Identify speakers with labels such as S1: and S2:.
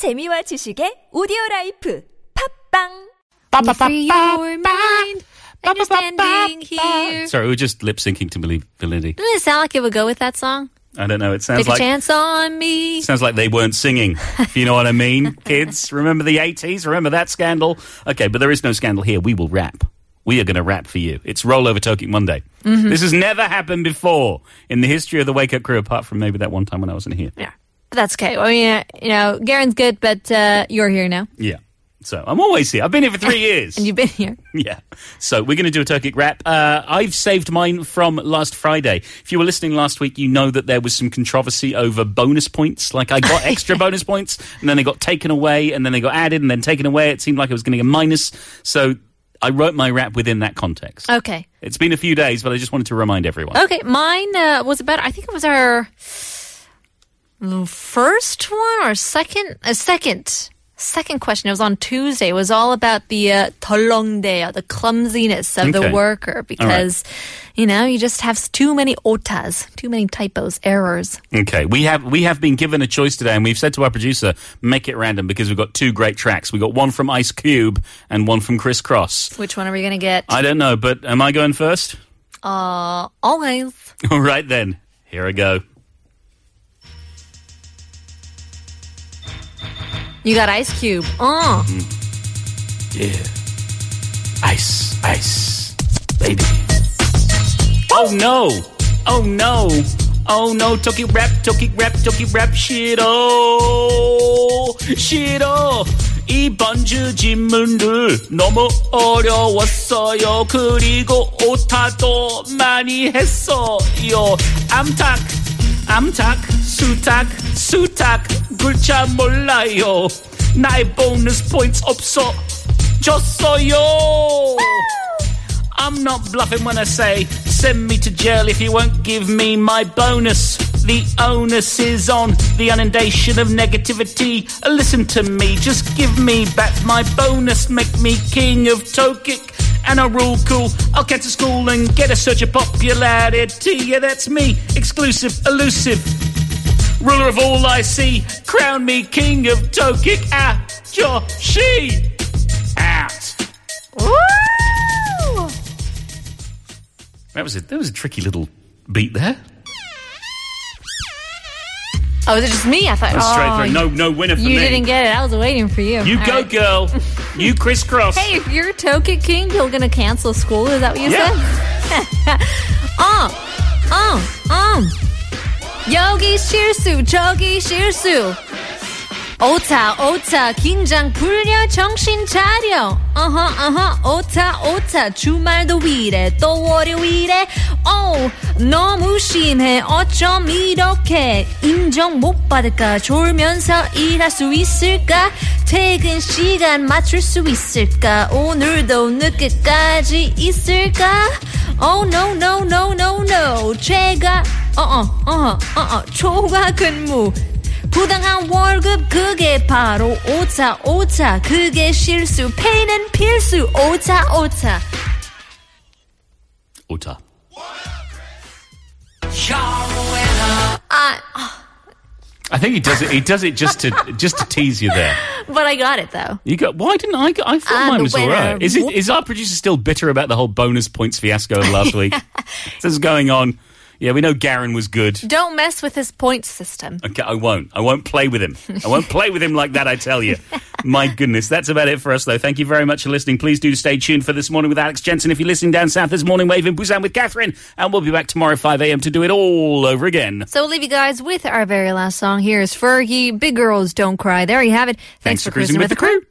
S1: 재미와 지식의 오디오 라이프 팝빵
S2: Free your mind. Understanding here.
S3: Sorry, we were just lip syncing to Believe Validity.
S2: Doesn't it sound like it would go with that song?
S3: I don't know. It sounds
S2: Take a
S3: like
S2: chance on me.
S3: sounds like they weren't singing. If you know what I mean, kids. Remember the eighties? Remember that scandal? Okay, but there is no scandal here. We will rap. We are going to rap for you. It's Rollover Tokic Monday.
S2: Mm-hmm.
S3: This has never happened before in the history of the Wake Up Crew, apart from maybe that one time when I wasn't here.
S2: Yeah. But that's okay. I mean, you know, Garen's good, but uh, you're here now.
S3: Yeah. So I'm always here. I've been here for three years.
S2: And you've been here.
S3: Yeah. So we're going to do a TOKIC rap. Uh, I've saved mine from last Friday. If you were listening last week, you know that there was some controversy over bonus points. Like I got extra bonus points and then they got taken away and then they got added and then taken away. It seemed like I was getting a minus. So I wrote my rap within that context.
S2: Okay.
S3: It's been a few days, but I just wanted to remind everyone.
S2: Okay. Mine uh, was about, I think it was our first one or second? A uh, second. Second question. It was on Tuesday. It was all about the uh, day, the clumsiness of
S3: okay.
S2: the worker because, right. you know, you just have too many otas, too many typos, errors.
S3: Okay, we have we have been given a choice today, and we've said to our producer, make it random because we've got two great tracks. We got one from Ice Cube and one from Kris Kross.
S2: Which one are we going to get?
S3: I don't know, but am I going first?
S2: Uh, always.
S3: All right then. Here I go.
S2: You got Ice Cube. Oh.
S3: Yeah, ice, ice, baby. Oh no! Oh no! Oh no! Toki rap, toki rap, toki rap, shit oh, shit oh. 이번 주 질문들 너무 어려웠어요. 그리고 오타도 많이 했어요. 암탉, 암탉, 수탉, Sutak, Gulcha Molayo. Nine bonus points up so just so yo. I'm not bluffing when I say send me to jail if you won't give me my bonus. The onus is on the inundation of negativity. Listen to me, just give me back my bonus. Make me king of TOKIC and I rule cool. I'll get to school and get a such of popularity. Yeah, that's me, exclusive, elusive ruler of all I see, crown me king of TOKIC Ajoshi. Ah, Out. That was a that was a tricky little beat there.
S2: Oh, was it just me? I thought.
S3: That's straight
S2: oh,
S3: through. No, no winner for
S2: you
S3: me.
S2: You didn't get it. I was waiting for you.
S3: You
S2: All
S3: go,
S2: right.
S3: girl. you crisscross.
S2: Hey, if you're Tokyo King, you're gonna cancel school. Is that what you
S3: yeah.
S2: said? Uh, uh, um, um, um. 여기 실수, 저기 실수. 오타, 오타, 긴장 풀려, 정신 차려. 어허, 어허, 오타, 오타, 주말도 이래, 또 월요일에. 오, 너무 심해, 어쩜 이렇게. 인정 못 받을까, 졸면서 일할 수 있을까? 퇴근 시간 맞출 수 있을까? 오늘도 늦게까지 있을까? Oh no no no no no 제가 어어 어어 어어 초과 근무 부당한 월급 그게 바로 오차 오차 그게 실수 페이는 필수 오차 오차
S3: Ota.
S2: 아
S3: I think he does it. He does it just to just to tease you there.
S2: but I got it though
S3: You go. Why didn't I? Go, I thought
S2: I'm
S3: mine
S2: the
S3: was all
S2: winner.
S3: right. Is it? Is our producer still bitter about the whole bonus points fiasco of last week? This is going on. Yeah, we know Garen was good.
S2: don't mess with his point system
S3: Okay, I won't. I won't play with him. I won't play with him like that, I tell you. My goodness. That's about it for us, though. Thank you very much for listening. Please do stay tuned for This Morning with Alex Jensen. If you're listening down south this morning, wave in Busan with Catherine. And we'll be back tomorrow 5 a.m. to do it all over again.
S2: so we'll leave you guys with our very last song here is Fergie Big Girls Don't Cry there you have it
S3: Thanks for cruising with the crew.